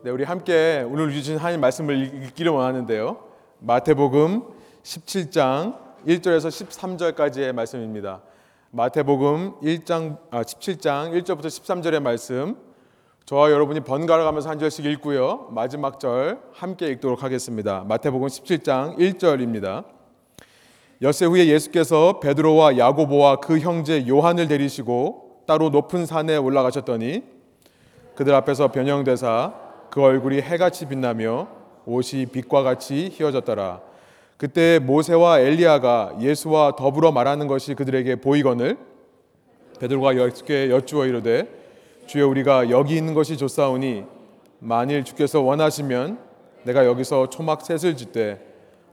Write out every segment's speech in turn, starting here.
네, 우리 함께 오늘 주신 하나님 말씀을 읽기를 원하는데요. 마태복음 17장 1절에서 13절까지의 말씀입니다. 마태복음 1장 아 17장 1절부터 13절의 말씀 저와 여러분이 번갈아 가면서 한 절씩 읽고요. 마지막 절 함께 읽도록 하겠습니다. 마태복음 17장 1절입니다. 엿새 후에 예수께서 베드로와 야고보와 그 형제 요한을 데리시고 따로 높은 산에 올라가셨더니 그들 앞에서 변형되사 그 얼굴이 해같이 빛나며 옷이 빛과 같이 휘어졌더라. 그때 모세와 엘리야가 예수와 더불어 말하는 것이 그들에게 보이거늘 베드로가 예수께 여쭈어 이르되 주여 우리가 여기 있는 것이 좋사오니 만일 주께서 원하시면 내가 여기서 초막 셋을 짓되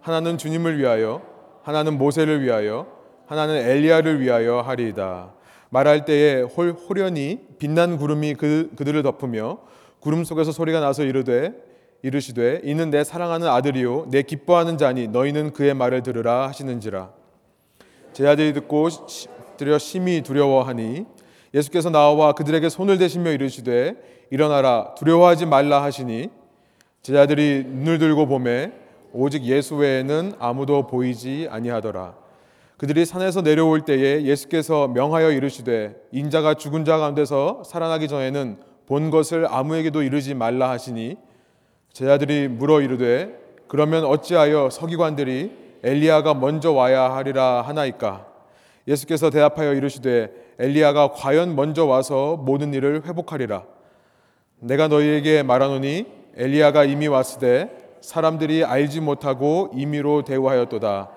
하나는 주님을 위하여 하나는 모세를 위하여 하나는 엘리야를 위하여 하리이다. 말할 때에 홀, 호련히 빛난 구름이 그, 그들을 덮으며 구름 속에서 소리가 나서 이르되 이르시되 이는 내 사랑하는 아들이요 내 기뻐하는 자니 너희는 그의 말을 들으라 하시는지라. 제 아들이 듣고 시, 들여 심히 두려워하니 예수께서 나와 그들에게 손을 대시며 이르시되 일어나라 두려워하지 말라 하시니 제자들이 눈을 들고 보매 오직 예수 외에는 아무도 보이지 아니하더라. 그들이 산에서 내려올 때에 예수께서 명하여 이르시되 인자가 죽은 자 가운데서 살아나기 전에는 본 것을 아무에게도 이르지 말라 하시니 제자들이 물어 이르되 그러면 어찌하여 서기관들이 엘리야가 먼저 와야 하리라 하나이까? 예수께서 대답하여 이르시되 엘리야가 과연 먼저 와서 모든 일을 회복하리라. 내가 너희에게 말하노니 엘리야가 이미 왔으되 사람들이 알지 못하고 임의로 대우하였도다.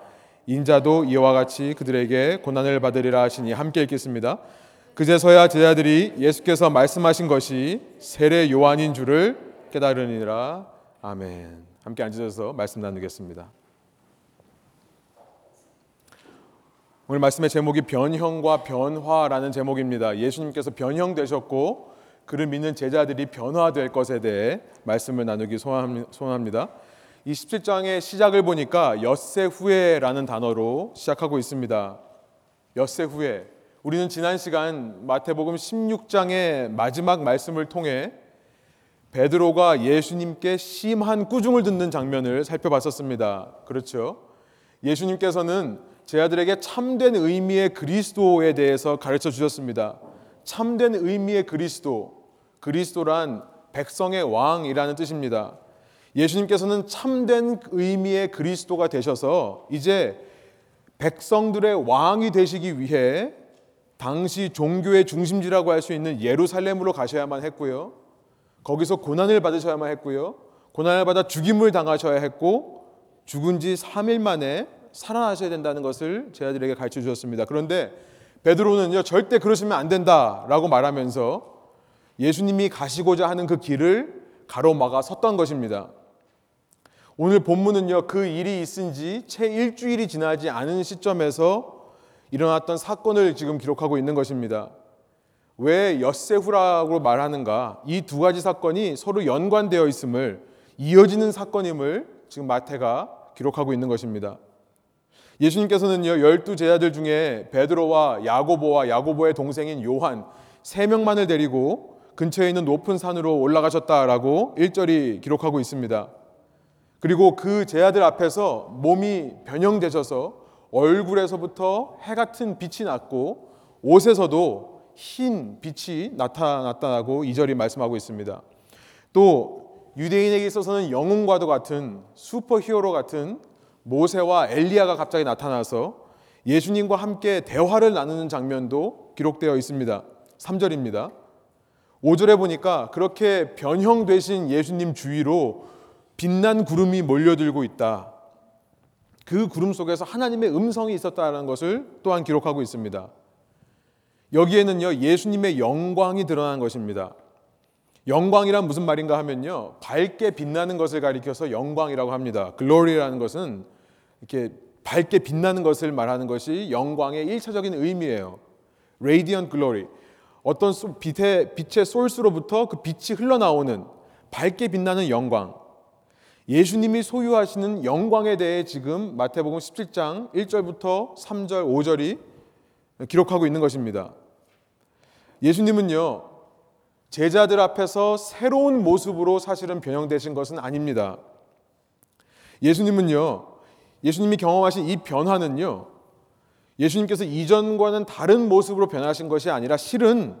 인자도 이와 같이 그들에게 고난을 받으리라 하시니 함께 읽겠습니다. 그제서야 제자들이 예수께서 말씀하신 것이 세례 요한인 줄을 깨달으니라. 아멘. 함께 앉으셔서 말씀 나누겠습니다. 오늘 말씀의 제목이 변형과 변화라는 제목입니다. 예수님께서 변형되셨고 그를 믿는 제자들이 변화될 것에 대해 말씀을 나누기 소원합니다. 이 17장의 시작을 보니까 엿새 후에라는 단어로 시작하고 있습니다. 엿새 후에 우리는 지난 시간 마태복음 16장의 마지막 말씀을 통해 베드로가 예수님께 심한 꾸중을 듣는 장면을 살펴봤었습니다. 그렇죠? 예수님께서는 제 아들에게 참된 의미의 그리스도에 대해서 가르쳐 주셨습니다. 참된 의미의 그리스도, 그리스도란 백성의 왕이라는 뜻입니다. 예수님께서는 참된 의미의 그리스도가 되셔서 이제 백성들의 왕이 되시기 위해 당시 종교의 중심지라고 할 수 있는 예루살렘으로 가셔야만 했고요. 거기서 고난을 받으셔야만 했고요. 고난을 받아 죽임을 당하셔야 했고 죽은 지 3일 만에 살아나셔야 된다는 것을 제자들에게 가르쳐 주셨습니다. 그런데 베드로는요 절대 그러시면 안 된다라고 말하면서 예수님이 가시고자 하는 그 길을 가로막아 섰던 것입니다. 오늘 본문은요, 그 일이 있은 지 채 일주일이 지나지 않은 시점에서 일어났던 사건을 지금 기록하고 있는 것입니다. 왜 엿새후라고 말하는가? 이 두 가지 사건이 서로 연관되어 있음을 이어지는 사건임을 지금 마태가 기록하고 있는 것입니다. 예수님께서는요, 열두 제자들 중에 베드로와 야고보와 야고보의 동생인 요한 세 명만을 데리고 근처에 있는 높은 산으로 올라가셨다라고 1절이 기록하고 있습니다. 그리고 그 제자들 앞에서 몸이 변형되셔서 얼굴에서부터 해 같은 빛이 났고 옷에서도 흰 빛이 나타났다고 이절이 말씀하고 있습니다. 또 유대인에게 있어서는 영웅과도 같은 슈퍼 히어로 같은 모세와 엘리야가 갑자기 나타나서 예수님과 함께 대화를 나누는 장면도 기록되어 있습니다. 3절입니다. 5절에 보니까 그렇게 변형되신 예수님 주위로 빛난 구름이 몰려들고 있다. 그 구름 속에서 하나님의 음성이 있었다는 것을 또한 기록하고 있습니다. 여기에는요, 예수님의 영광이 드러난 것입니다. 영광이란 무슨 말인가 하면요, 밝게 빛나는 것을 가리켜서 영광이라고 합니다. 글로리라는 것은 이렇게 밝게 빛나는 것을 말하는 것이 영광의 일차적인 의미예요. radiant glory. 어떤 빛의, 빛의 소스로부터 그 빛이 흘러나오는 밝게 빛나는 영광. 예수님이 소유하시는 영광에 대해 지금 마태복음 17장 1절부터 3절, 5절이 기록하고 있는 것입니다. 예수님은요, 제자들 앞에서 새로운 모습으로 사실은 변형되신 것은 아닙니다. 예수님은요, 예수님이 경험하신 이 변화는요, 예수님께서 이전과는 다른 모습으로 변하신 것이 아니라 실은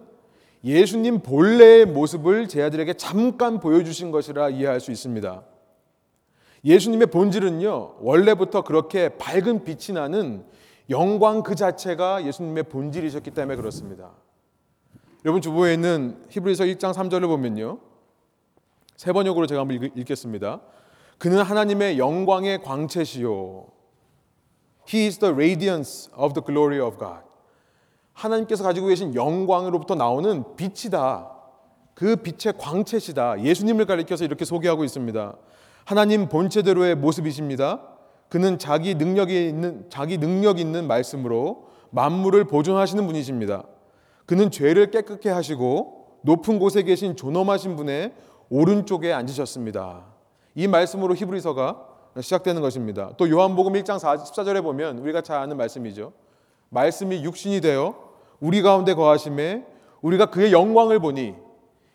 예수님 본래의 모습을 제자들에게 잠깐 보여주신 것이라 이해할 수 있습니다. 예수님의 본질은요, 원래부터 그렇게 밝은 빛이 나는 영광 그 자체가 예수님의 본질이셨기 때문에 그렇습니다. 여러분 주보에 있는 히브리서 1장 3절을 보면요. 세 번역으로 제가 한번 읽겠습니다. 그는 하나님의 영광의 광채시요. He is the radiance of the glory of God. 하나님께서 가지고 계신 영광으로부터 나오는 빛이다. 그 빛의 광채시다. 예수님을 가리켜서 이렇게 소개하고 있습니다. 하나님 본체대로의 모습이십니다. 그는 자기 능력이 있는 자기 능력 있는 말씀으로 만물을 보존하시는 분이십니다. 그는 죄를 깨끗게 하시고 높은 곳에 계신 존엄하신 분의 오른쪽에 앉으셨습니다. 이 말씀으로 히브리서가 시작되는 것입니다. 또 요한복음 1장 14절에 보면 우리가 잘 아는 말씀이죠. 말씀이 육신이 되어 우리 가운데 거하심에 우리가 그의 영광을 보니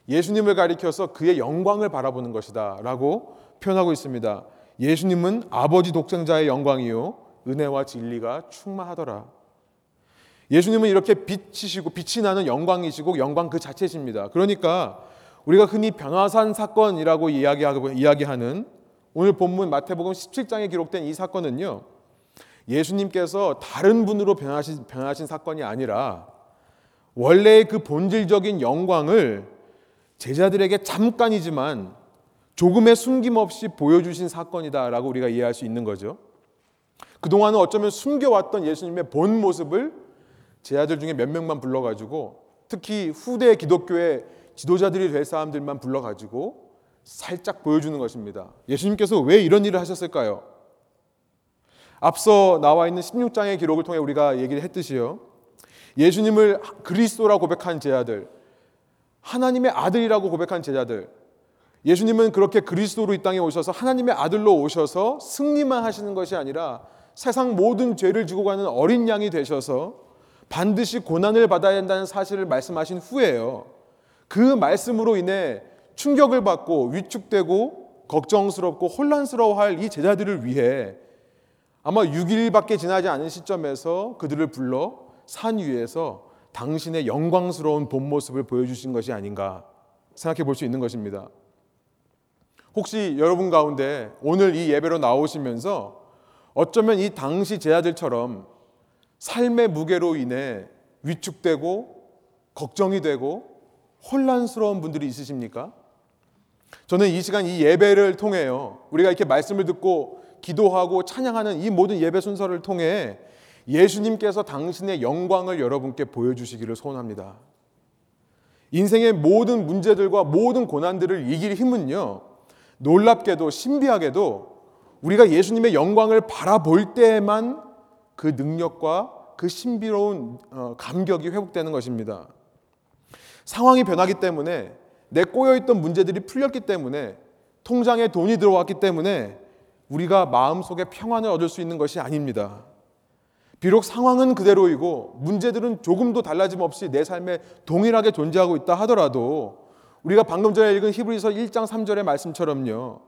예수님을 가리켜서 그의 영광을 바라보는 것이다 라고 표현하고 있습니다. 예수님은 아버지 독생자의 영광이요 은혜와 진리가 충만하더라. 예수님은 이렇게 빛이시고 빛이 나는 영광이시고 영광 그 자체십니다. 그러니까 우리가 흔히 변화산 사건이라고 이야기하고 이야기하는 오늘 본문 마태복음 17장에 기록된 이 사건은요. 예수님께서 다른 분으로 변하신, 변하신 사건이 아니라 원래의 그 본질적인 영광을 제자들에게 잠깐이지만 조금의 숨김없이 보여주신 사건이다라고 우리가 이해할 수 있는 거죠. 그동안은 어쩌면 숨겨왔던 예수님의 본 모습을 제 아들 중에 몇 명만 불러가지고 특히 후대 기독교의 지도자들이 될 사람들만 불러가지고 살짝 보여주는 것입니다. 예수님께서 왜 이런 일을 하셨을까요? 앞서 나와 있는 16장의 기록을 통해 우리가 얘기를 했듯이요. 예수님을 그리스도라 고백한 제자들, 하나님의 아들이라고 고백한 제자들, 예수님은 그렇게 그리스도로 이 땅에 오셔서 하나님의 아들로 오셔서 승리만 하시는 것이 아니라 세상 모든 죄를 지고 가는 어린 양이 되셔서 반드시 고난을 받아야 한다는 사실을 말씀하신 후에요. 그 말씀으로 인해 충격을 받고 위축되고 걱정스럽고 혼란스러워할 이 제자들을 위해 아마 6일밖에 지나지 않은 시점에서 그들을 불러 산 위에서 당신의 영광스러운 본 모습을 보여주신 것이 아닌가 생각해 볼 수 있는 것입니다. 혹시 여러분 가운데 오늘 이 예배로 나오시면서 어쩌면 이 당시 제자들처럼 삶의 무게로 인해 위축되고 걱정이 되고 혼란스러운 분들이 있으십니까? 저는 이 시간 이 예배를 통해요. 우리가 이렇게 말씀을 듣고 기도하고 찬양하는 이 모든 예배 순서를 통해 예수님께서 당신의 영광을 여러분께 보여주시기를 소원합니다. 인생의 모든 문제들과 모든 고난들을 이길 힘은요, 놀랍게도 신비하게도 우리가 예수님의 영광을 바라볼 때에만 그 능력과 그 신비로운 어, 감격이 회복되는 것입니다. 상황이 변하기 때문에 내 꼬여있던 문제들이 풀렸기 때문에 통장에 돈이 들어왔기 때문에 우리가 마음속에 평안을 얻을 수 있는 것이 아닙니다. 비록 상황은 그대로이고 문제들은 조금도 달라짐 없이 내 삶에 동일하게 존재하고 있다 하더라도 우리가 방금 전에 읽은 히브리서 1장 3절의 말씀처럼요.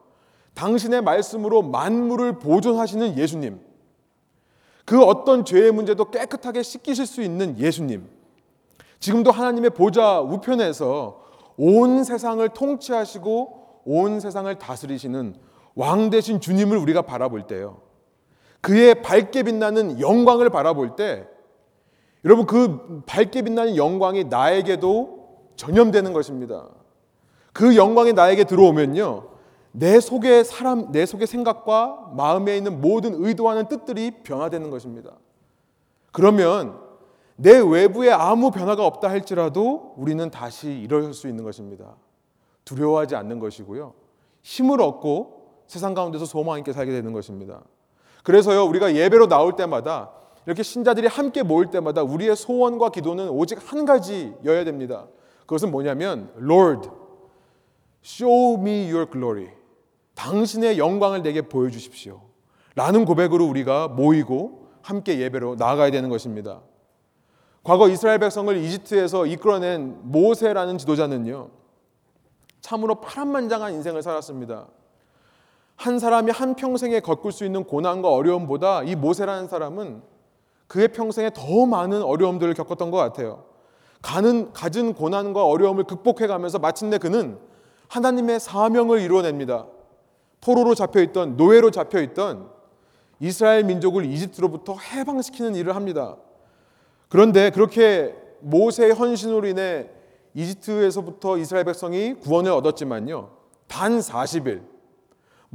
당신의 말씀으로 만물을 보존하시는 예수님. 그 어떤 죄의 문제도 깨끗하게 씻기실 수 있는 예수님. 지금도 하나님의 보좌 우편에서 온 세상을 통치하시고 온 세상을 다스리시는 왕 대신 주님을 우리가 바라볼 때요. 그의 밝게 빛나는 영광을 바라볼 때 여러분 그 밝게 빛나는 영광이 나에게도 전염되는 것입니다. 그 영광이 나에게 들어오면요. 내 속의 사람, 내 속의 생각과 마음에 있는 모든 의도하는 뜻들이 변화되는 것입니다. 그러면 내 외부에 아무 변화가 없다 할지라도 우리는 다시 일어설 수 있는 것입니다. 두려워하지 않는 것이고요. 힘을 얻고 세상 가운데서 소망 있게 살게 되는 것입니다. 그래서요, 우리가 예배로 나올 때마다 이렇게 신자들이 함께 모일 때마다 우리의 소원과 기도는 오직 한 가지여야 됩니다. 그것은 뭐냐면, Lord, show me your glory. 당신의 영광을 내게 보여주십시오. 라는 고백으로 우리가 모이고 함께 예배로 나아가야 되는 것입니다. 과거 이스라엘 백성을 이집트에서 이끌어낸 모세라는 지도자는요. 참으로 파란만장한 인생을 살았습니다. 한 사람이 한 평생에 겪을 수 있는 고난과 어려움보다 이 모세라는 사람은 그의 평생에 더 많은 어려움들을 겪었던 것 같아요. 가는, 가진 고난과 어려움을 극복해 가면서 마침내 그는 하나님의 사명을 이루어냅니다. 포로로 잡혀 있던, 노예로 잡혀 있던 이스라엘 민족을 이집트로부터 해방시키는 일을 합니다. 그런데 그렇게 모세의 헌신으로 인해 이집트에서부터 이스라엘 백성이 구원을 얻었지만요. 단 40일.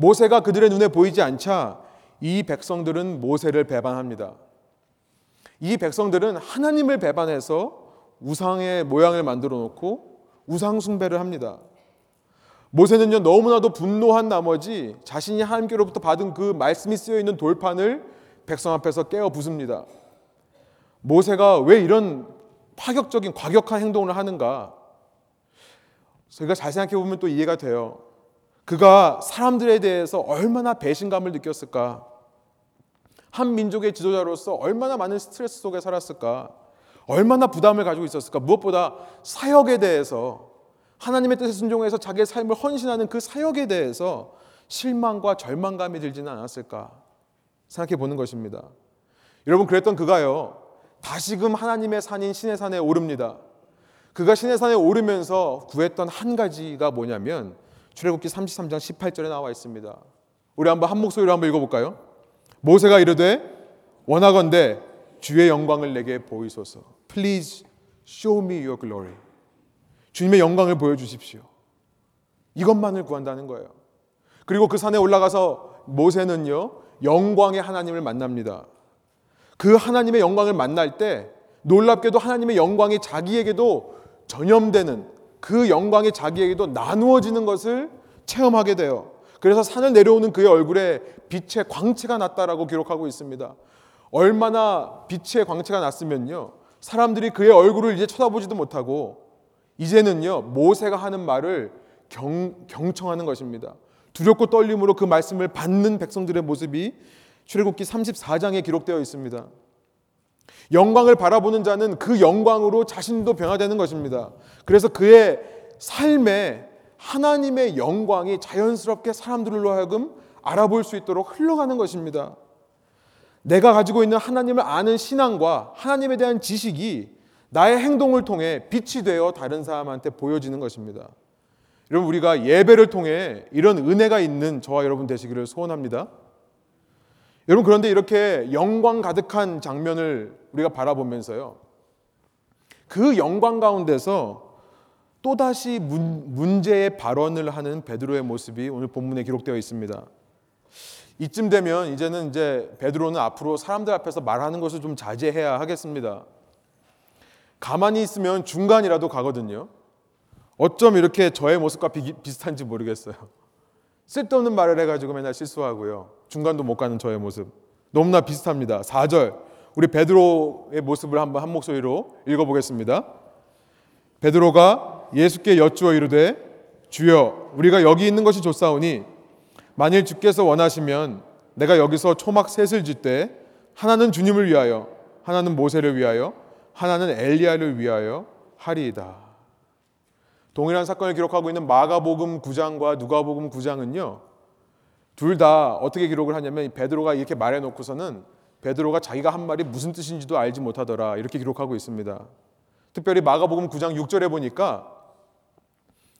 모세가 그들의 눈에 보이지 않자 이 백성들은 모세를 배반합니다. 이 백성들은 하나님을 배반해서 우상의 모양을 만들어 놓고 우상 숭배를 합니다. 모세는요 너무나도 분노한 나머지 자신이 하나님께로부터 받은 그 말씀이 쓰여 있는 돌판을 백성 앞에서 깨어 부숩니다. 모세가 왜 이런 파격적인 과격한 행동을 하는가? 저희가 잘 생각해 보면 또 이해가 돼요. 그가 사람들에 대해서 얼마나 배신감을 느꼈을까? 한 민족의 지도자로서 얼마나 많은 스트레스 속에 살았을까? 얼마나 부담을 가지고 있었을까? 무엇보다 사역에 대해서 하나님의 뜻에 순종해서 자기의 삶을 헌신하는 그 사역에 대해서 실망과 절망감이 들지는 않았을까? 생각해 보는 것입니다. 여러분 그랬던 그가요. 다시금 하나님의 산인 신의 산에 오릅니다. 그가 신의 산에 오르면서 구했던 한 가지가 뭐냐면 출애굽기 33장 18절에 나와 있습니다. 우리 한번 한 목소리로 한번 읽어볼까요? 모세가 이르되 원하건대 주의 영광을 내게 보이소서. Please show me your glory. 주님의 영광을 보여주십시오. 이것만을 구한다는 거예요. 그리고 그 산에 올라가서 모세는요 영광의 하나님을 만납니다. 그 하나님의 영광을 만날 때 놀랍게도 하나님의 영광이 자기에게도 전염되는 그 영광이 자기에게도 나누어지는 것을 체험하게 돼요. 그래서 산을 내려오는 그의 얼굴에 빛의 광채가 났다라고 기록하고 있습니다. 얼마나 빛의 광채가 났으면요. 사람들이 그의 얼굴을 이제 쳐다보지도 못하고 이제는요. 모세가 하는 말을 경, 경청하는 것입니다. 두렵고 떨림으로 그 말씀을 받는 백성들의 모습이 출애굽기 34장에 기록되어 있습니다. 영광을 바라보는 자는 그 영광으로 자신도 변화되는 것입니다. 그래서 그의 삶에 하나님의 영광이 자연스럽게 사람들로 하여금 알아볼 수 있도록 흘러가는 것입니다. 내가 가지고 있는 하나님을 아는 신앙과 하나님에 대한 지식이 나의 행동을 통해 빛이 되어 다른 사람한테 보여지는 것입니다. 여러분 우리가 예배를 통해 이런 은혜가 있는 저와 여러분 되시기를 소원합니다. 여러분 그런데 이렇게 영광 가득한 장면을 우리가 바라보면서요. 그 영광 가운데서 또다시 문, 문제의 발언을 하는 베드로의 모습이 오늘 본문에 기록되어 있습니다. 이쯤 되면 이제는 이제 베드로는 앞으로 사람들 앞에서 말하는 것을 좀 자제해야 하겠습니다. 가만히 있으면 중간이라도 가거든요. 어쩜 이렇게 저의 모습과 비, 비슷한지 모르겠어요. 쓸데없는 말을 해가지고 맨날 실수하고요. 중간도 못 가는 저의 모습. 너무나 비슷합니다. 4절. 우리 베드로의 모습을 한번 한 목소리로 읽어보겠습니다. 베드로가 예수께 여쭈어 이르되 주여 우리가 여기 있는 것이 좋사오니 만일 주께서 원하시면 내가 여기서 초막 셋을 짓되 하나는 주님을 위하여 하나는 모세를 위하여 하나는 엘리야를 위하여 하리이다. 동일한 사건을 기록하고 있는 마가복음 9장과 누가복음 9장은요. 둘 다 어떻게 기록을 하냐면 베드로가 이렇게 말해 놓고서는 베드로가 자기가 한 말이 무슨 뜻인지도 알지 못하더라. 이렇게 기록하고 있습니다. 특별히 마가복음 9장 6절에 보니까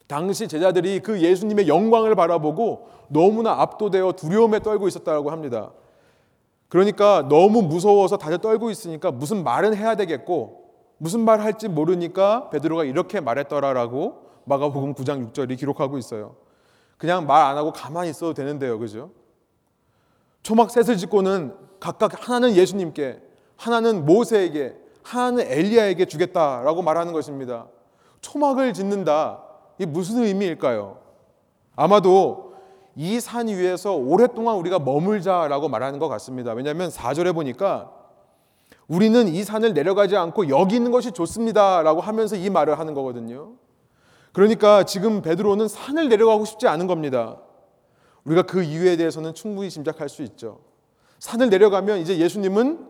당시 제자들이 그 예수님의 영광을 바라보고 너무나 압도되어 두려움에 떨고 있었다고 합니다. 그러니까 너무 무서워서 다들 떨고 있으니까 무슨 말은 해야 되겠고 무슨 말 할지 모르니까 베드로가 이렇게 말했더라라고 마가복음 9장 6절이 기록하고 있어요. 그냥 말 안 하고 가만히 있어도 되는데요. 그죠? 초막 셋을 짓고는 각각 하나는 예수님께, 하나는 모세에게, 하나는 엘리야에게 주겠다라고 말하는 것입니다. 초막을 짓는다. 이게 무슨 의미일까요? 아마도 이 산 위에서 오랫동안 우리가 머물자라고 말하는 것 같습니다. 왜냐하면 4절에 보니까 우리는 이 산을 내려가지 않고 여기 있는 것이 좋습니다라고 하면서 이 말을 하는 거거든요. 그러니까 지금 베드로는 산을 내려가고 싶지 않은 겁니다. 우리가 그 이유에 대해서는 충분히 짐작할 수 있죠. 산을 내려가면 이제 예수님은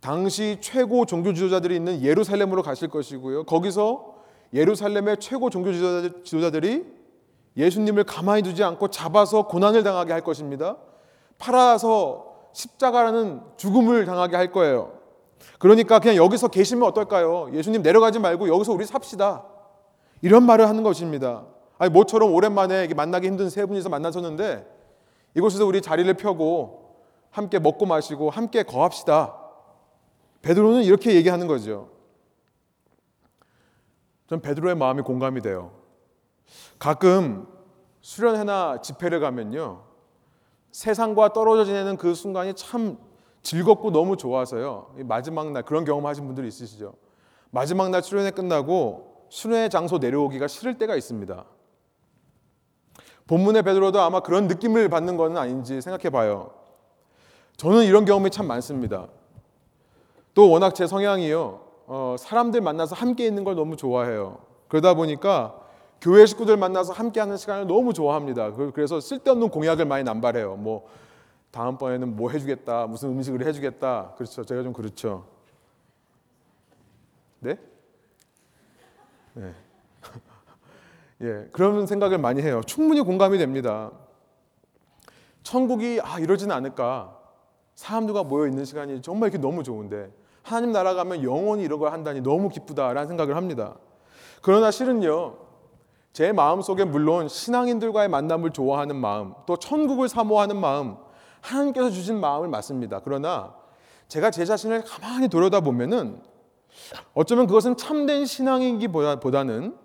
당시 최고 종교 지도자들이 있는 예루살렘으로 가실 것이고요. 거기서 예루살렘의 최고 종교 지도자들이 예수님을 가만히 두지 않고 잡아서 고난을 당하게 할 것입니다. 팔아서 십자가라는 죽음을 당하게 할 거예요. 그러니까 그냥 여기서 계시면 어떨까요? 예수님 내려가지 말고 여기서 우리 삽시다. 이런 말을 하는 것입니다. 아니 모처럼 오랜만에 만나기 힘든 세 분이서 만나셨는데 이곳에서 우리 자리를 펴고 함께 먹고 마시고 함께 거합시다. 베드로는 이렇게 얘기하는 거죠. 전 베드로의 마음이 공감이 돼요. 가끔 수련회나 집회를 가면요. 세상과 떨어져 지내는 그 순간이 참 즐겁고 너무 좋아서요. 마지막 날 그런 경험 하신 분들 있으시죠? 마지막 날 수련회 끝나고 수련회 장소 내려오기가 싫을 때가 있습니다. 본문의 베드로도 아마 그런 느낌을 받는 것은 아닌지 생각해 봐요. 저는 이런 경험이 참 많습니다. 또 워낙 제 성향이요. 어, 사람들 만나서 함께 있는 걸 너무 좋아해요. 그러다 보니까 교회 식구들 만나서 함께 하는 시간을 너무 좋아합니다. 그래서 쓸데없는 공약을 많이 남발해요. 뭐 다음번에는 뭐 해주겠다, 무슨 음식을 해주겠다. 그렇죠. 제가 좀 그렇죠. 네? 네. 예, 그런 생각을 많이 해요. 충분히 공감이 됩니다. 천국이 아 이러지는 않을까? 사람들과 모여 있는 시간이 정말 이렇게 너무 좋은데 하나님 나라 가면 영원히 이런 걸 한다니 너무 기쁘다라는 생각을 합니다. 그러나 실은요. 제 마음 속에 물론 신앙인들과의 만남을 좋아하는 마음, 또 천국을 사모하는 마음, 하나님께서 주신 마음을 맞습니다. 그러나 제가 제 자신을 가만히 돌아다 보면은 어쩌면 그것은 참된 신앙이기보다는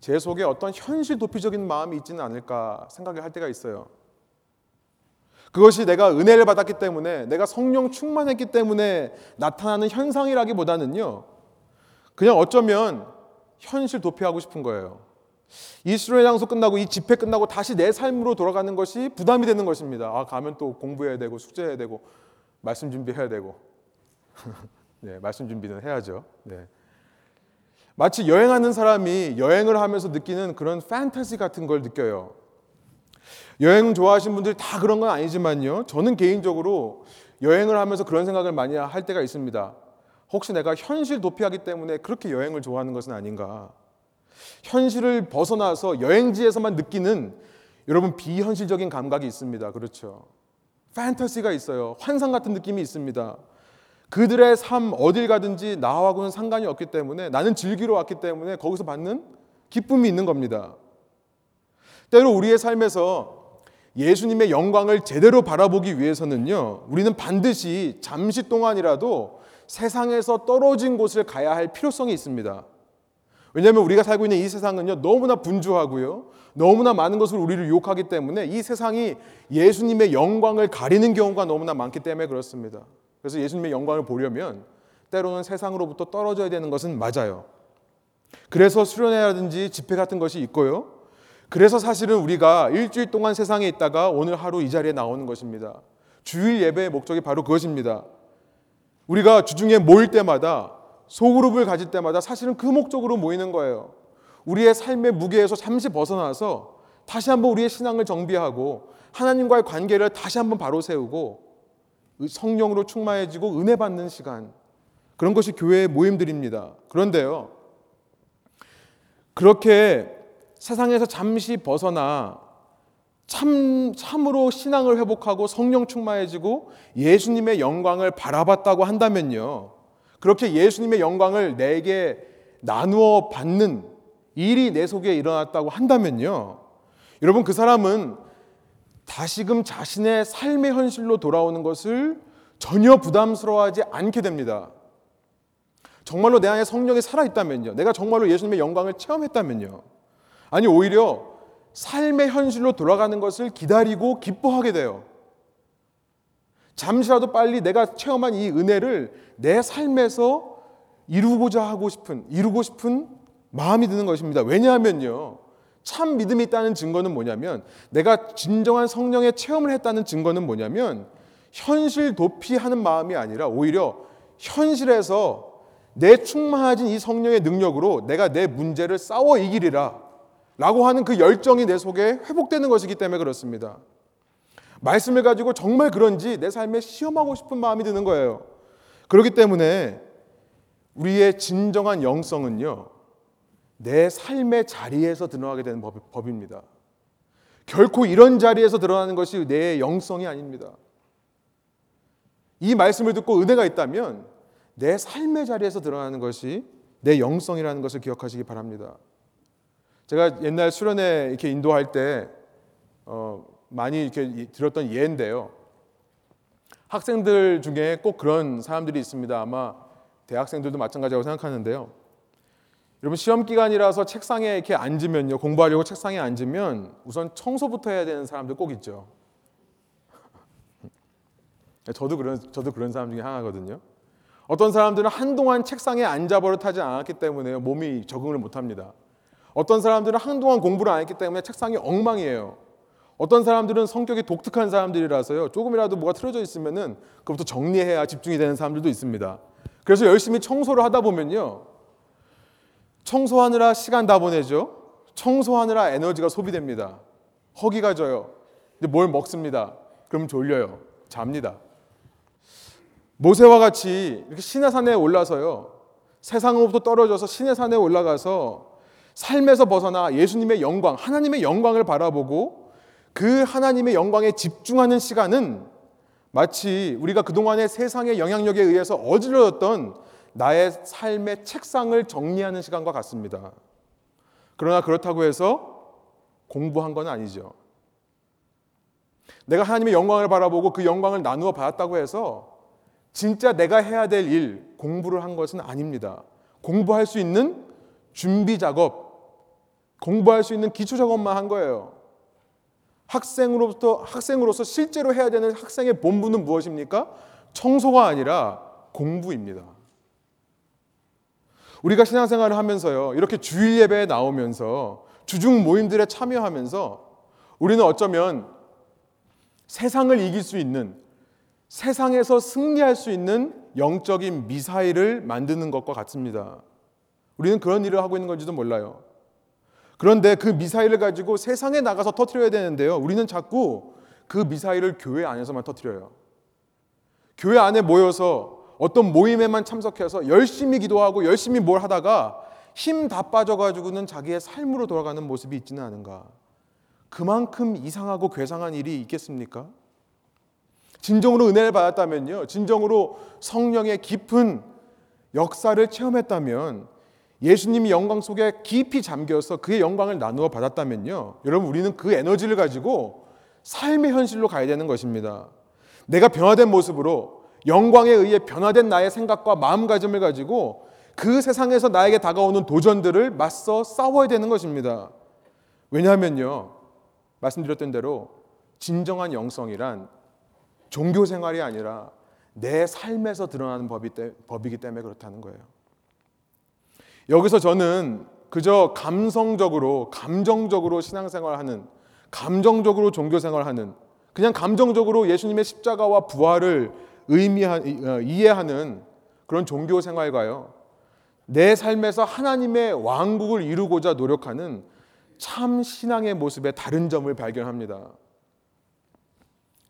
제 속에 어떤 현실 도피적인 마음이 있지는 않을까 생각을 할 때가 있어요. 그것이 내가 은혜를 받았기 때문에 내가 성령 충만했기 때문에 나타나는 현상이라기보다는요. 그냥 어쩌면 현실 도피하고 싶은 거예요. 이 수련회 장소 끝나고 이 집회 끝나고 다시 내 삶으로 돌아가는 것이 부담이 되는 것입니다. 아 가면 또 공부해야 되고 숙제해야 되고 말씀 준비해야 되고 네, 말씀 준비는 해야죠. 네. 마치 여행하는 사람이 여행을 하면서 느끼는 그런 판타지 같은 걸 느껴요. 여행 좋아하시는 분들 다 그런 건 아니지만요. 저는 개인적으로 여행을 하면서 그런 생각을 많이 할 때가 있습니다. 혹시 내가 현실 도피하기 때문에 그렇게 여행을 좋아하는 것은 아닌가? 현실을 벗어나서 여행지에서만 느끼는 여러분 비현실적인 감각이 있습니다. 그렇죠. 판타시가 있어요. 환상 같은 느낌이 있습니다. 그들의 삶 어딜 가든지 나하고는 상관이 없기 때문에 나는 즐기러 왔기 때문에 거기서 받는 기쁨이 있는 겁니다. 때로 우리의 삶에서 예수님의 영광을 제대로 바라보기 위해서는요, 우리는 반드시 잠시 동안이라도 세상에서 떨어진 곳을 가야 할 필요성이 있습니다. 왜냐하면 우리가 살고 있는 이 세상은요, 너무나 분주하고요, 너무나 많은 것을 우리를 유혹하기 때문에 이 세상이 예수님의 영광을 가리는 경우가 너무나 많기 때문에 그렇습니다. 그래서 예수님의 영광을 보려면 때로는 세상으로부터 떨어져야 되는 것은 맞아요. 그래서 수련회라든지 집회 같은 것이 있고요. 그래서 사실은 우리가 일주일 동안 세상에 있다가 오늘 하루 이 자리에 나오는 것입니다. 주일 예배의 목적이 바로 그것입니다. 우리가 주중에 모일 때마다 소그룹을 가질 때마다 사실은 그 목적으로 모이는 거예요. 우리의 삶의 무게에서 잠시 벗어나서 다시 한번 우리의 신앙을 정비하고 하나님과의 관계를 다시 한번 바로 세우고 성령으로 충만해지고 은혜 받는 시간 그런 것이 교회의 모임들입니다. 그런데요. 그렇게 세상에서 잠시 벗어나 참, 참으로 신앙을 회복하고 성령 충만해지고 예수님의 영광을 바라봤다고 한다면요. 그렇게 예수님의 영광을 내게 나누어 받는 일이 내 속에 일어났다고 한다면요. 여러분, 그 사람은 다시금 자신의 삶의 현실로 돌아오는 것을 전혀 부담스러워하지 않게 됩니다. 정말로 내 안에 성령이 살아있다면요. 내가 정말로 예수님의 영광을 체험했다면요. 아니, 오히려 삶의 현실로 돌아가는 것을 기다리고 기뻐하게 돼요. 잠시라도 빨리 내가 체험한 이 은혜를 내 삶에서 이루고자 하고 싶은, 이루고 싶은 마음이 드는 것입니다. 왜냐하면요. 참 믿음이 있다는 증거는 뭐냐면 내가 진정한 성령의 체험을 했다는 증거는 뭐냐면 현실 도피하는 마음이 아니라 오히려 현실에서 내 충만해진 이 성령의 능력으로 내가 내 문제를 싸워 이기리라 라고 하는 그 열정이 내 속에 회복되는 것이기 때문에 그렇습니다. 말씀을 가지고 정말 그런지 내 삶에 시험하고 싶은 마음이 드는 거예요. 그렇기 때문에 우리의 진정한 영성은요, 내 삶의 자리에서 드러나게 되는 법, 법입니다. 결코 이런 자리에서 드러나는 것이 내 영성이 아닙니다. 이 말씀을 듣고 은혜가 있다면 내 삶의 자리에서 드러나는 것이 내 영성이라는 것을 기억하시기 바랍니다. 제가 옛날 수련회 이렇게 인도할 때 어, 많이 이렇게 들었던 예인데요. 학생들 중에 꼭 그런 사람들이 있습니다. 아마 대학생들도 마찬가지라고 생각하는데요. 여러분 시험 기간이라서 책상에 이렇게 앉으면요 공부하려고 책상에 앉으면 우선 청소부터 해야 되는 사람들 꼭 있죠. 저도 그런 저도 그런 사람 중에 하나거든요. 어떤 사람들은 한동안 책상에 앉아 버릇하지 않았기 때문에 몸이 적응을 못합니다. 어떤 사람들은 한동안 공부를 안 했기 때문에 책상이 엉망이에요. 어떤 사람들은 성격이 독특한 사람들이라서요. 조금이라도 뭐가 틀어져 있으면은 그것부터 정리해야 집중이 되는 사람들도 있습니다. 그래서 열심히 청소를 하다 보면요. 청소하느라 시간 다 보내죠. 청소하느라 에너지가 소비됩니다. 허기가 져요. 근데 뭘 먹습니다. 그럼 졸려요. 잡니다. 모세와 같이 이렇게 신의 산에 올라서요. 세상으로부터 떨어져서 신의 산에 올라가서 삶에서 벗어나 예수님의 영광, 하나님의 영광을 바라보고 그 하나님의 영광에 집중하는 시간은 마치 우리가 그동안의 세상의 영향력에 의해서 어지러졌던 나의 삶의 책상을 정리하는 시간과 같습니다. 그러나 그렇다고 해서 공부한 건 아니죠. 내가 하나님의 영광을 바라보고 그 영광을 나누어 받았다고 해서 진짜 내가 해야 될 일, 공부를 한 것은 아닙니다. 공부할 수 있는 준비 작업, 공부할 수 있는 기초 작업만 한 거예요. 학생으로부터 학생으로서 실제로 해야 되는 학생의 본분은 무엇입니까? 청소가 아니라 공부입니다. 우리가 신앙생활을 하면서요. 이렇게 주일 예배에 나오면서 주중 모임들에 참여하면서 우리는 어쩌면 세상을 이길 수 있는 세상에서 승리할 수 있는 영적인 미사일을 만드는 것과 같습니다. 우리는 그런 일을 하고 있는 건지도 몰라요. 그런데 그 미사일을 가지고 세상에 나가서 터트려야 되는데요. 우리는 자꾸 그 미사일을 교회 안에서만 터트려요. 교회 안에 모여서 어떤 모임에만 참석해서 열심히 기도하고 열심히 뭘 하다가 힘 다 빠져가지고는 자기의 삶으로 돌아가는 모습이 있지는 않은가. 그만큼 이상하고 괴상한 일이 있겠습니까? 진정으로 은혜를 받았다면요. 진정으로 성령의 깊은 역사를 체험했다면 예수님이 영광 속에 깊이 잠겨서 그의 영광을 나누어 받았다면요. 여러분 우리는 그 에너지를 가지고 삶의 현실로 가야 되는 것입니다. 내가 변화된 모습으로 영광에 의해 변화된 나의 생각과 마음가짐을 가지고 그 세상에서 나에게 다가오는 도전들을 맞서 싸워야 되는 것입니다. 왜냐하면요. 말씀드렸던 대로 진정한 영성이란 종교 생활이 아니라 내 삶에서 드러나는 법이 때, 법이기 때문에 그렇다는 거예요. 여기서 저는 그저 감성적으로, 감정적으로 신앙생활하는, 감정적으로 종교생활하는, 그냥 감정적으로 예수님의 십자가와 부활을 의미하, 어, 이해하는 그런 종교 생활과요. 내 삶에서 하나님의 왕국을 이루고자 노력하는 참 신앙의 모습의 다른 점을 발견합니다.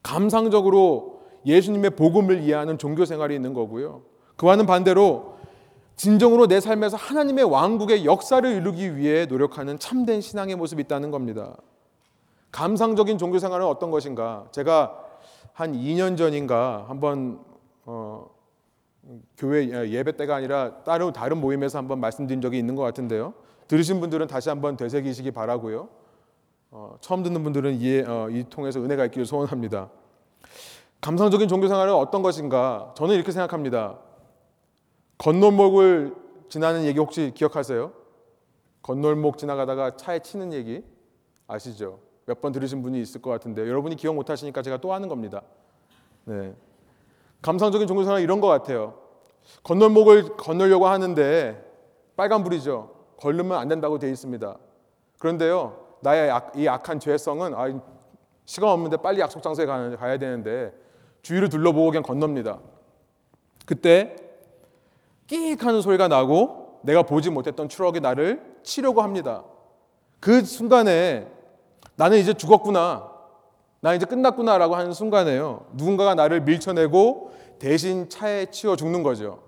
감상적으로 예수님의 복음을 이해하는 종교 생활이 있는 거고요. 그와는 반대로 진정으로 내 삶에서 하나님의 왕국의 역사를 이루기 위해 노력하는 참된 신앙의 모습이 있다는 겁니다. 감상적인 종교 생활은 어떤 것인가? 제가 한 2년 전인가 한번 어, 교회 예배 때가 아니라 다른 다른 모임에서 한번 말씀드린 적이 있는 것 같은데요. 들으신 분들은 다시 한번 되새기시기 바라고요. 어, 처음 듣는 분들은 이, 어, 이 통해서 은혜가 있기를 소원합니다. 감상적인 종교 생활은 어떤 것인가? 저는 이렇게 생각합니다. 건널목을 지나는 얘기 혹시 기억하세요? 건널목 지나가다가 차에 치는 얘기 아시죠? 몇 번 들으신 분이 있을 것 같은데 여러분이 기억 못 하시니까 제가 또 하는 겁니다. 네. 감상적인 종교 생활은 이런 것 같아요. 건널목을 건널려고 하는데 빨간불이죠. 걸르면 안 된다고 되어 있습니다. 그런데요, 나의 악, 이 악한 죄성은 아, 시간 없는데 빨리 약속 장소에 가야 되는데 주위를 둘러보고 그냥 건넙니다. 그때 끼익 하는 소리가 나고 내가 보지 못했던 추억이 나를 치려고 합니다. 그 순간에 나는 이제 죽었구나. 나 이제 끝났구나라고 하는 순간에요. 누군가가 나를 밀쳐내고 대신 차에 치워 죽는 거죠.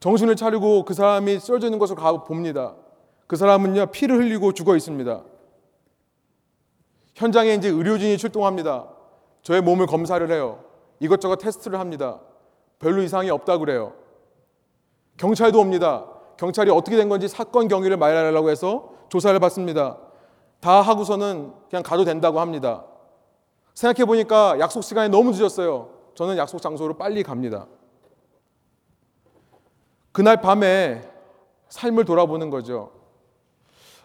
정신을 차리고 그 사람이 쓰러져 있는 것을 가 봅니다. 그 사람은요 피를 흘리고 죽어 있습니다. 현장에 이제 의료진이 출동합니다. 저의 몸을 검사를 해요. 이것저것 테스트를 합니다. 별로 이상이 없다 그래요. 경찰도 옵니다. 경찰이 어떻게 된 건지 사건 경위를 말하려고 해서 조사를 받습니다. 다 하고서는 그냥 가도 된다고 합니다. 생각해 보니까 약속 시간이 너무 늦었어요. 저는 약속 장소로 빨리 갑니다. 그날 밤에 삶을 돌아보는 거죠.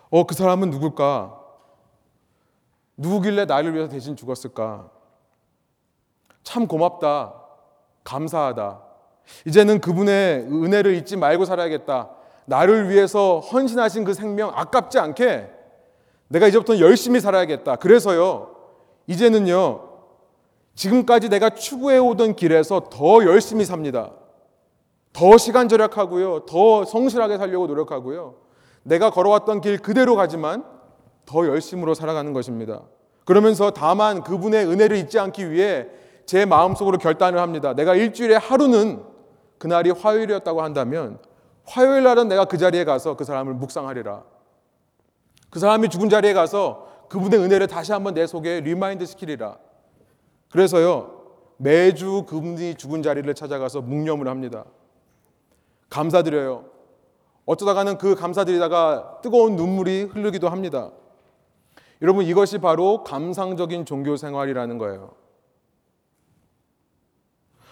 어, 그 사람은 누굴까? 누구길래 나를 위해서 대신 죽었을까? 참 고맙다. 감사하다. 이제는 그분의 은혜를 잊지 말고 살아야겠다. 나를 위해서 헌신하신 그 생명 아깝지 않게 내가 이제부터 열심히 살아야겠다. 그래서요, 이제는요, 지금까지 내가 추구해 오던 길에서 더 열심히 삽니다. 더 시간 절약하고요, 더 성실하게 살려고 노력하고요. 내가 걸어왔던 길 그대로 가지만 더 열심으로 살아가는 것입니다. 그러면서 다만 그분의 은혜를 잊지 않기 위해 제 마음속으로 결단을 합니다. 내가 일주일에 하루는 그날이 화요일이었다고 한다면 화요일 날은 내가 그 자리에 가서 그 사람을 묵상하리라. 그 사람이 죽은 자리에 가서 그분의 은혜를 다시 한번 내 속에 remind 시키리라. 그래서요, 매주 그분이 죽은 자리를 찾아가서 묵념을 합니다. 감사드려요. 어쩌다가는 그 감사드리다가 뜨거운 눈물이 흐르기도 합니다. 여러분, 이것이 바로 감상적인 종교 생활이라는 거예요.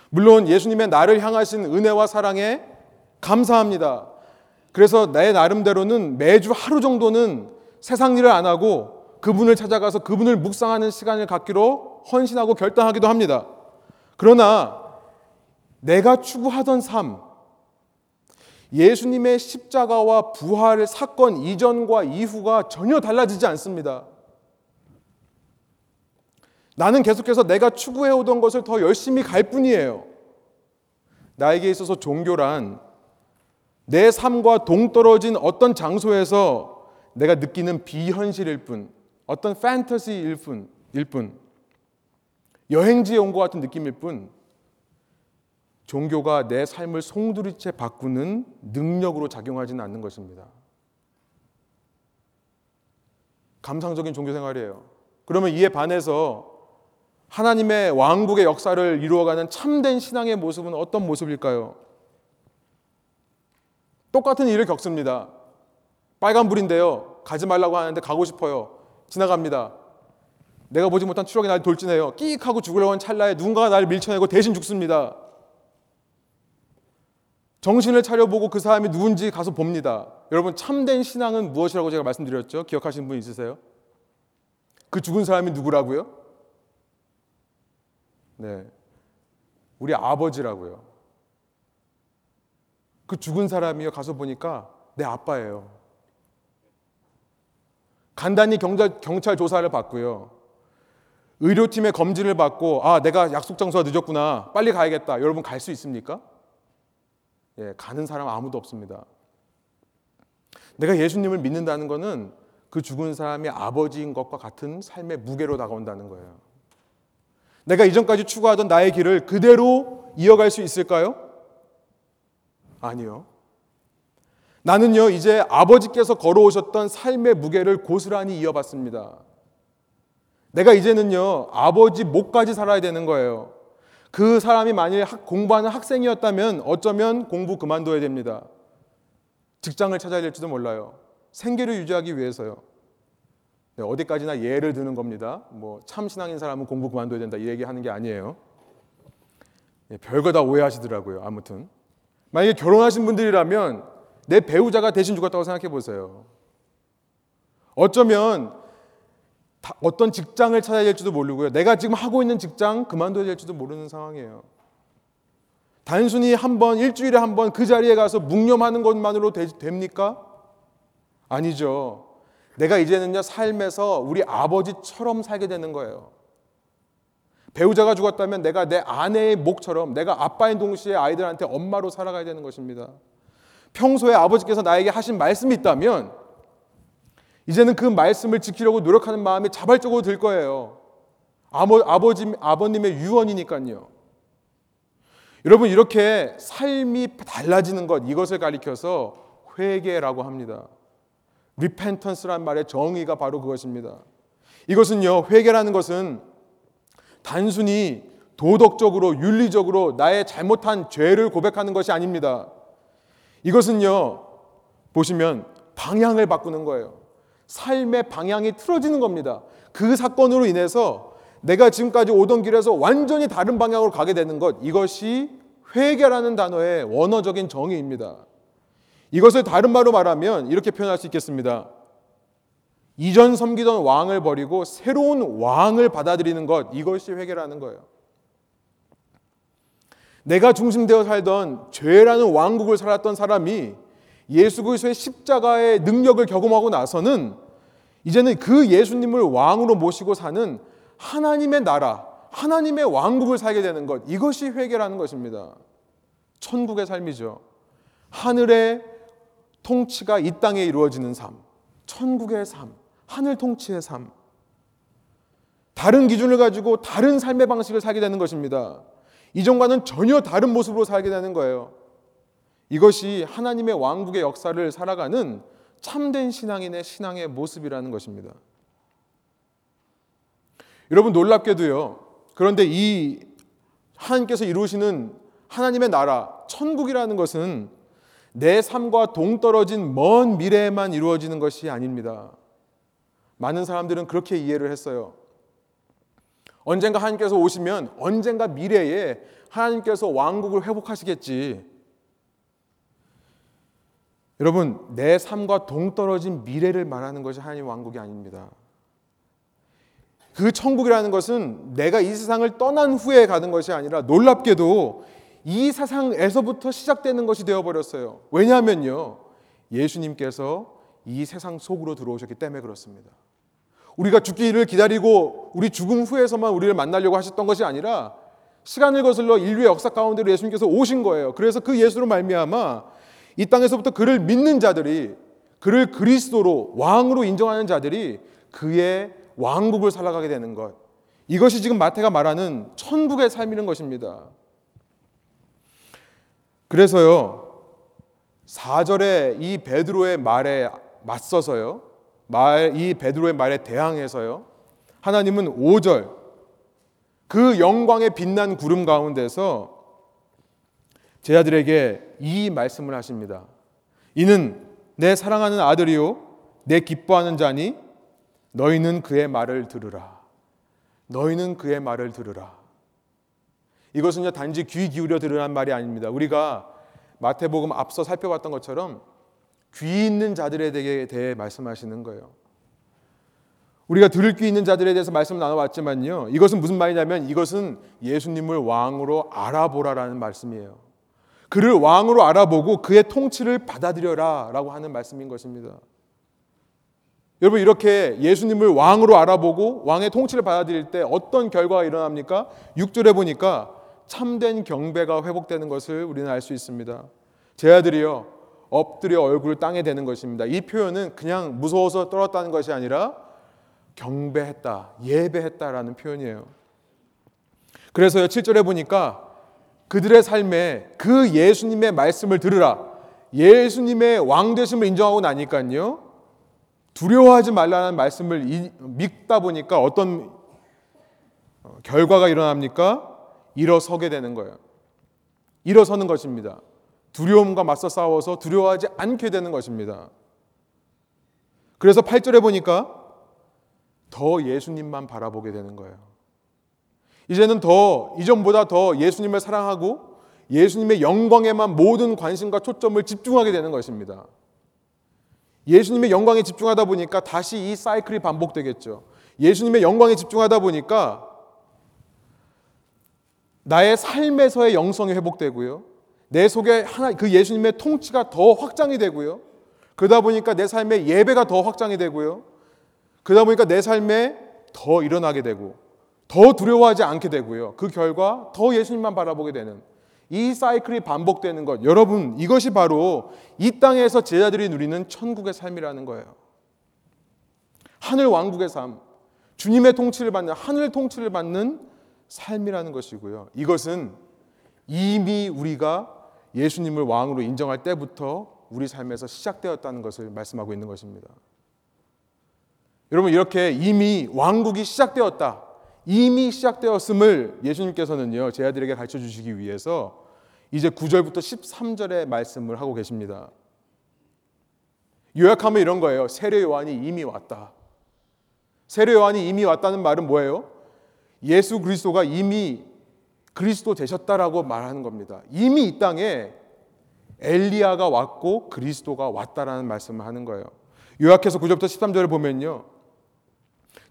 물론 예수님의 나를 향하신 은혜와 사랑에 감사합니다. 그래서 내 나름대로는 매주 하루 정도는 세상 일을 안 하고 그분을 찾아가서 그분을 묵상하는 시간을 갖기로 헌신하고 결단하기도 합니다. 그러나 내가 추구하던 삶, 예수님의 십자가와 부활 사건 이전과 이후가 전혀 달라지지 않습니다. 나는 계속해서 내가 추구해오던 것을 더 열심히 갈 뿐이에요. 나에게 있어서 종교란 내 삶과 동떨어진 어떤 장소에서 내가 느끼는 비현실일 뿐, 어떤 판타지일 뿐, 일 뿐, 여행지에 온 것 같은 느낌일 뿐, 종교가 내 삶을 송두리째 바꾸는 능력으로 작용하지는 않는 것입니다. 감상적인 종교 생활이에요. 그러면 이에 반해서 하나님의 왕국의 역사를 이루어가는 참된 신앙의 모습은 어떤 모습일까요? 똑같은 일을 겪습니다. 빨간불인데요. 가지 말라고 하는데 가고 싶어요. 지나갑니다. 내가 보지 못한 추억이 날 돌진해요. 끼익 하고 죽으려고 하는 찰나에 누군가가 나를 밀쳐내고 대신 죽습니다. 정신을 차려보고 그 사람이 누군지 가서 봅니다. 여러분 참된 신앙은 무엇이라고 제가 말씀드렸죠? 기억하시는 분 있으세요? 그 죽은 사람이 누구라고요? 네. 우리 아버지라고요. 그 죽은 사람이요. 가서 보니까 내 아빠예요. 간단히 경찰, 경찰 조사를 받고요. 의료팀의 검진을 받고, 아, 내가 약속 장소가 늦었구나. 빨리 가야겠다. 여러분 갈 수 있습니까? 예, 가는 사람 아무도 없습니다. 내가 예수님을 믿는다는 것은 그 죽은 사람이 아버지인 것과 같은 삶의 무게로 다가온다는 거예요. 내가 이전까지 추구하던 나의 길을 그대로 이어갈 수 있을까요? 아니요. 나는요, 이제 아버지께서 걸어오셨던 삶의 무게를 고스란히 이어봤습니다. 내가 이제는요, 아버지 목까지 살아야 되는 거예요. 그 사람이 만일 공부하는 학생이었다면 어쩌면 공부 그만둬야 됩니다. 직장을 찾아야 될지도 몰라요. 생계를 유지하기 위해서요. 네, 어디까지나 예를 드는 겁니다. 뭐 참신앙인 사람은 공부 그만둬야 된다 이 얘기하는 게 아니에요. 네, 별거 다 오해하시더라고요. 아무튼 만약에 결혼하신 분들이라면 내 배우자가 대신 죽었다고 생각해 보세요. 어쩌면 어떤 직장을 찾아야 될지도 모르고요. 내가 지금 하고 있는 직장 그만둬야 될지도 모르는 상황이에요. 단순히 한 번, 일주일에 한 번 그 자리에 가서 묵념하는 것만으로 되, 됩니까? 아니죠. 내가 이제는요, 삶에서 우리 아버지처럼 살게 되는 거예요. 배우자가 죽었다면 내가 내 아내의 목처럼 내가 아빠인 동시에 아이들한테 엄마로 살아가야 되는 것입니다. 평소에 아버지께서 나에게 하신 말씀이 있다면 이제는 그 말씀을 지키려고 노력하는 마음이 자발적으로 들 거예요. 아버, 아버지, 아버님의 유언이니까요. 여러분 이렇게 삶이 달라지는 것 이것을 가리켜서 회개라고 합니다. repentance란 말의 정의가 바로 그것입니다. 이것은요, 회개라는 것은 단순히 도덕적으로, 윤리적으로 나의 잘못한 죄를 고백하는 것이 아닙니다. 이것은요, 보시면 방향을 바꾸는 거예요. 삶의 방향이 틀어지는 겁니다. 그 사건으로 인해서 내가 지금까지 오던 길에서 완전히 다른 방향으로 가게 되는 것, 이것이 회개라는 단어의 원어적인 정의입니다. 이것을 다른 말로 말하면 이렇게 표현할 수 있겠습니다. 이전 섬기던 왕을 버리고 새로운 왕을 받아들이는 것, 이것이 회개라는 거예요. 내가 중심되어 살던 죄라는 왕국을 살았던 사람이 예수 그리스도의 십자가의 능력을 경험하고 나서는 이제는 그 예수님을 왕으로 모시고 사는 하나님의 나라, 하나님의 왕국을 살게 되는 것. 이것이 회개라는 것입니다. 천국의 삶이죠. 하늘의 통치가 이 땅에 이루어지는 삶. 천국의 삶. 하늘 통치의 삶. 다른 기준을 가지고 다른 삶의 방식을 살게 되는 것입니다. 이전과는 전혀 다른 모습으로 살게 되는 거예요. 이것이 하나님의 왕국의 역사를 살아가는 참된 신앙인의 신앙의 모습이라는 것입니다. 여러분 놀랍게도요. 그런데 이 하나님께서 이루시는 하나님의 나라, 천국이라는 것은 내 삶과 동떨어진 먼 미래에만 이루어지는 것이 아닙니다. 많은 사람들은 그렇게 이해를 했어요. 언젠가 하나님께서 오시면 언젠가 미래에 하나님께서 왕국을 회복하시겠지. 여러분, 내 삶과 동떨어진 미래를 말하는 것이 하나님 왕국이 아닙니다. 그 천국이라는 것은 내가 이 세상을 떠난 후에 가는 것이 아니라 놀랍게도 이 세상에서부터 시작되는 것이 되어버렸어요. 왜냐하면요. 예수님께서 이 세상 속으로 들어오셨기 때문에 그렇습니다. 우리가 죽기를 기다리고 우리 죽음 후에서만 우리를 만나려고 하셨던 것이 아니라 시간을 거슬러 인류의 역사 가운데로 예수님께서 오신 거예요. 그래서 그 예수로 말미암아 이 땅에서부터 그를 믿는 자들이 그를 그리스도로 왕으로 인정하는 자들이 그의 왕국을 살아가게 되는 것. 이것이 지금 마태가 말하는 천국의 삶이는 것입니다. 그래서요. 4절에 이 베드로의 말에 맞서서요. 말, 이 베드로의 말에 대항해서요. 하나님은 5절 그 영광의 빛난 구름 가운데서 제자들에게 이 말씀을 하십니다. 이는 내 사랑하는 아들이요 내 기뻐하는 자니 너희는 그의 말을 들으라. 너희는 그의 말을 들으라. 이것은요 단지 귀 기울여 들으란 말이 아닙니다. 우리가 마태복음 앞서 살펴봤던 것처럼 귀 있는 자들에 대해 말씀하시는 거예요. 우리가 들을 귀 있는 자들에 대해서 말씀 나눠봤지만요. 이것은 무슨 말이냐면 이것은 예수님을 왕으로 알아보라라는 말씀이에요. 그를 왕으로 알아보고 그의 통치를 받아들여라 라고 하는 말씀인 것입니다. 여러분 이렇게 예수님을 왕으로 알아보고 왕의 통치를 받아들일 때 어떤 결과가 일어납니까? 6절에 보니까 참된 경배가 회복되는 것을 우리는 알 수 있습니다. 제 아들이요 엎드려 얼굴을 땅에 대는 것입니다. 이 표현은 그냥 무서워서 떨었다는 것이 아니라 경배했다, 예배했다라는 표현이에요. 그래서요 7절에 보니까 그들의 삶에 그 예수님의 말씀을 들으라. 예수님의 왕 되심을 인정하고 나니까요. 두려워하지 말라는 말씀을 믿다 보니까 어떤 어, 결과가 일어납니까? 일어서게 되는 거예요. 일어서는 것입니다. 두려움과 맞서 싸워서 두려워하지 않게 되는 것입니다. 그래서 8절에 보니까 더 예수님만 바라보게 되는 거예요. 이제는 더 이전보다 더 예수님을 사랑하고 예수님의 영광에만 모든 관심과 초점을 집중하게 되는 것입니다. 예수님의 영광에 집중하다 보니까 다시 이 사이클이 반복되겠죠. 예수님의 영광에 집중하다 보니까 나의 삶에서의 영성이 회복되고요. 내 속에 하나 그 예수님의 통치가 더 확장이 되고요. 그러다 보니까 내 삶의 예배가 더 확장이 되고요. 그러다 보니까 내 삶에 더 일어나게 되고 더 두려워하지 않게 되고요. 그 결과 더 예수님만 바라보게 되는 이 사이클이 반복되는 것. 여러분, 이것이 바로 이 땅에서 제자들이 누리는 천국의 삶이라는 거예요. 하늘 왕국의 삶, 주님의 통치를 받는 하늘 통치를 받는 삶이라는 것이고요. 이것은 이미 우리가 예수님을 왕으로 인정할 때부터 우리 삶에서 시작되었다는 것을 말씀하고 있는 것입니다. 여러분 이렇게 이미 왕국이 시작되었다. 이미 시작되었음을 예수님께서는요. 제 아들에게 가르쳐 주시기 위해서 이제 9절부터 13절의 말씀을 하고 계십니다. 요약하면 이런 거예요. 세례 요한이 이미 왔다. 세례 요한이 이미 왔다는 말은 뭐예요? 예수 그리스도가 이미 그리스도 되셨다라고 말하는 겁니다. 이미 이 땅에 엘리야가 왔고 그리스도가 왔다라는 말씀을 하는 거예요. 요약해서 9절부터 13절을 보면요.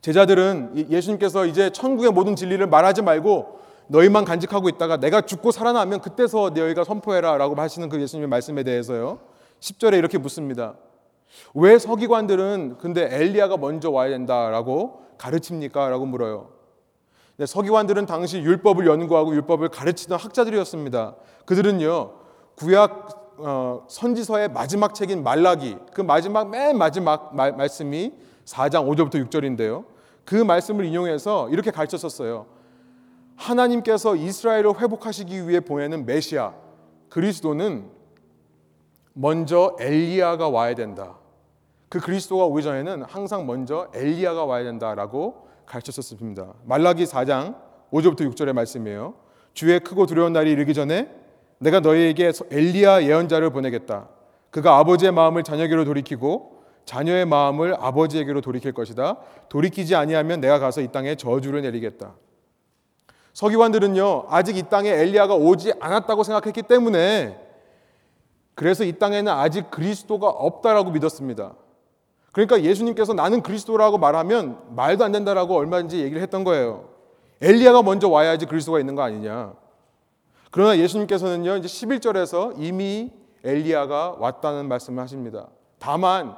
제자들은 예수님께서 이제 천국의 모든 진리를 말하지 말고 너희만 간직하고 있다가 내가 죽고 살아나면 그때서 너희가 선포해라 라고 하시는 그 예수님의 말씀에 대해서요. 10절에 이렇게 묻습니다. 왜 서기관들은 근데 엘리야가 먼저 와야 된다라고 가르칩니까? 라고 물어요. 네, 서기관들은 당시 율법을 연구하고 율법을 가르치던 학자들이었습니다. 그들은요 구약 어, 선지서의 마지막 책인 말라기 그 마지막 맨 마지막 말, 말씀이 4장 5절부터 6절인데요. 그 말씀을 인용해서 이렇게 가르쳤었어요. 하나님께서 이스라엘을 회복하시기 위해 보내는 메시아 그리스도는 먼저 엘리야가 와야 된다. 그 그리스도가 오기 전에는 항상 먼저 엘리야가 와야 된다라고 가르쳤었습니다. 말라기 4장 5절부터 6절의 말씀이에요. 주의 크고 두려운 날이 이르기 전에 내가 너희에게 엘리야 예언자를 보내겠다. 그가 아버지의 마음을 자녀에게로 돌이키고 자녀의 마음을 아버지에게로 돌이킬 것이다. 돌이키지 아니하면 내가 가서 이 땅에 저주를 내리겠다. 서기관들은요 아직 이 땅에 엘리야가 오지 않았다고 생각했기 때문에 그래서 이 땅에는 아직 그리스도가 없다라고 믿었습니다. 그러니까 예수님께서 나는 그리스도라고 말하면 말도 안 된다라고 얼마든지 얘기를 했던 거예요. 엘리야가 먼저 와야지 그리스도가 있는 거 아니냐. 그러나 예수님께서는요, 이제 11절에서 이미 엘리야가 왔다는 말씀을 하십니다. 다만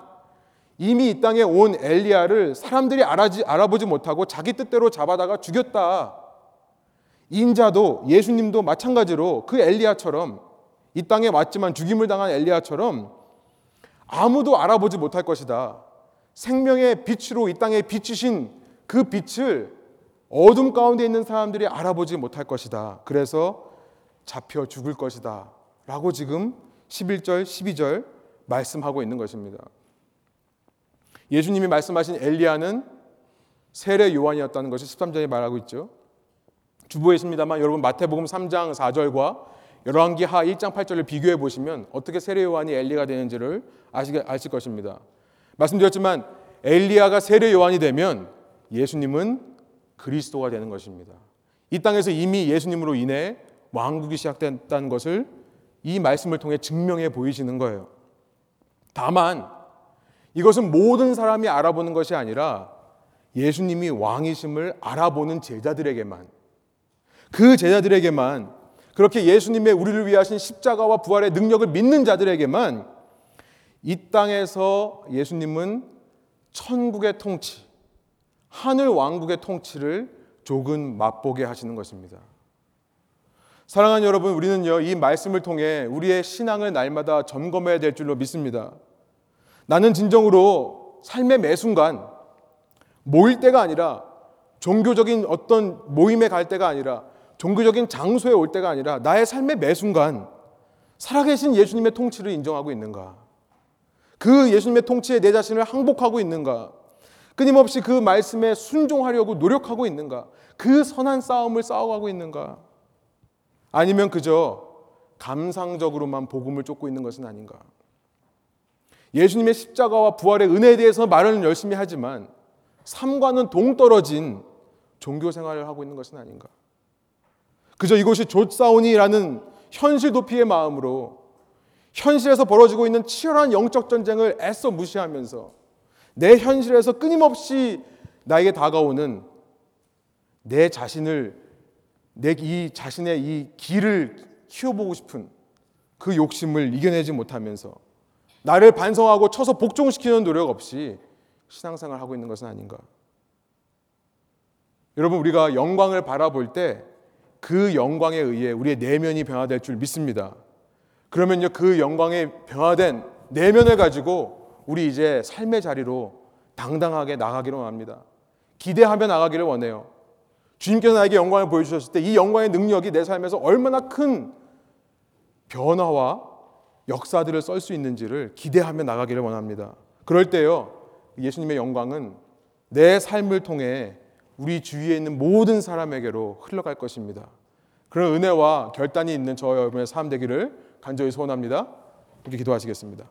이미 이 땅에 온 엘리야를 사람들이 알아지, 알아보지 못하고 자기 뜻대로 잡아다가 죽였다. 인자도 예수님도 마찬가지로 그 엘리야처럼 이 땅에 왔지만 죽임을 당한 엘리야처럼 아무도 알아보지 못할 것이다. 생명의 빛으로 이 땅에 비추신 그 빛을 어둠 가운데 있는 사람들이 알아보지 못할 것이다. 그래서 잡혀 죽을 것이다. 라고 지금 11절, 12절 말씀하고 있는 것입니다. 예수님이 말씀하신 엘리야는 세례 요한이었다는 것이 13절에 말하고 있죠. 주보했습니다만 여러분 마태복음 3장 4절과 열왕기하 1장 8절을 비교해 보시면 어떻게 세례 요한이 엘리가 되는지를 아실 것입니다. 말씀드렸지만 엘리야가 세례 요한이 되면 예수님은 그리스도가 되는 것입니다. 이 땅에서 이미 예수님으로 인해 왕국이 시작됐다는 것을 이 말씀을 통해 증명해 보이시는 거예요. 다만 이것은 모든 사람이 알아보는 것이 아니라 예수님이 왕이심을 알아보는 제자들에게만 그 제자들에게만 그렇게 예수님의 우리를 위하신 십자가와 부활의 능력을 믿는 자들에게만 이 땅에서 예수님은 천국의 통치, 하늘 왕국의 통치를 조금 맛보게 하시는 것입니다. 사랑하는 여러분, 우리는요, 이 말씀을 통해 우리의 신앙을 날마다 점검해야 될 줄로 믿습니다. 나는 진정으로 삶의 매 순간 모일 때가 아니라 종교적인 어떤 모임에 갈 때가 아니라 종교적인 장소에 올 때가 아니라 나의 삶의 매 순간 살아계신 예수님의 통치를 인정하고 있는가? 그 예수님의 통치에 내 자신을 항복하고 있는가? 끊임없이 그 말씀에 순종하려고 노력하고 있는가? 그 선한 싸움을 싸워가고 있는가? 아니면 그저 감상적으로만 복음을 쫓고 있는 것은 아닌가? 예수님의 십자가와 부활의 은혜에 대해서 말은 열심히 하지만 삶과는 동떨어진 종교 생활을 하고 있는 것은 아닌가? 그저 이것이 조사오니라는 현실 도피의 마음으로 현실에서 벌어지고 있는 치열한 영적 전쟁을 애써 무시하면서 내 현실에서 끊임없이 나에게 다가오는 내 자신을 내 이 자신의 이 길을 키워보고 싶은 그 욕심을 이겨내지 못하면서 나를 반성하고 쳐서 복종시키는 노력 없이 신앙생활 하고 있는 것은 아닌가? 여러분 우리가 영광을 바라볼 때 그 영광에 의해 우리의 내면이 변화될 줄 믿습니다. 그러면요, 그 영광의 변화된 내면을 가지고 우리 이제 삶의 자리로 당당하게 나가기로 합니다. 기대하며 나가기를 원해요. 주님께서 나에게 영광을 보여주셨을 때 이 영광의 능력이 내 삶에서 얼마나 큰 변화와 역사들을 썰 수 있는지를 기대하며 나가기를 원합니다. 그럴 때요, 예수님의 영광은 내 삶을 통해 우리 주위에 있는 모든 사람에게로 흘러갈 것입니다. 그런 은혜와 결단이 있는 저 여러분의 삶 되기를 간절히 소원합니다. 이렇게 기도하시겠습니다.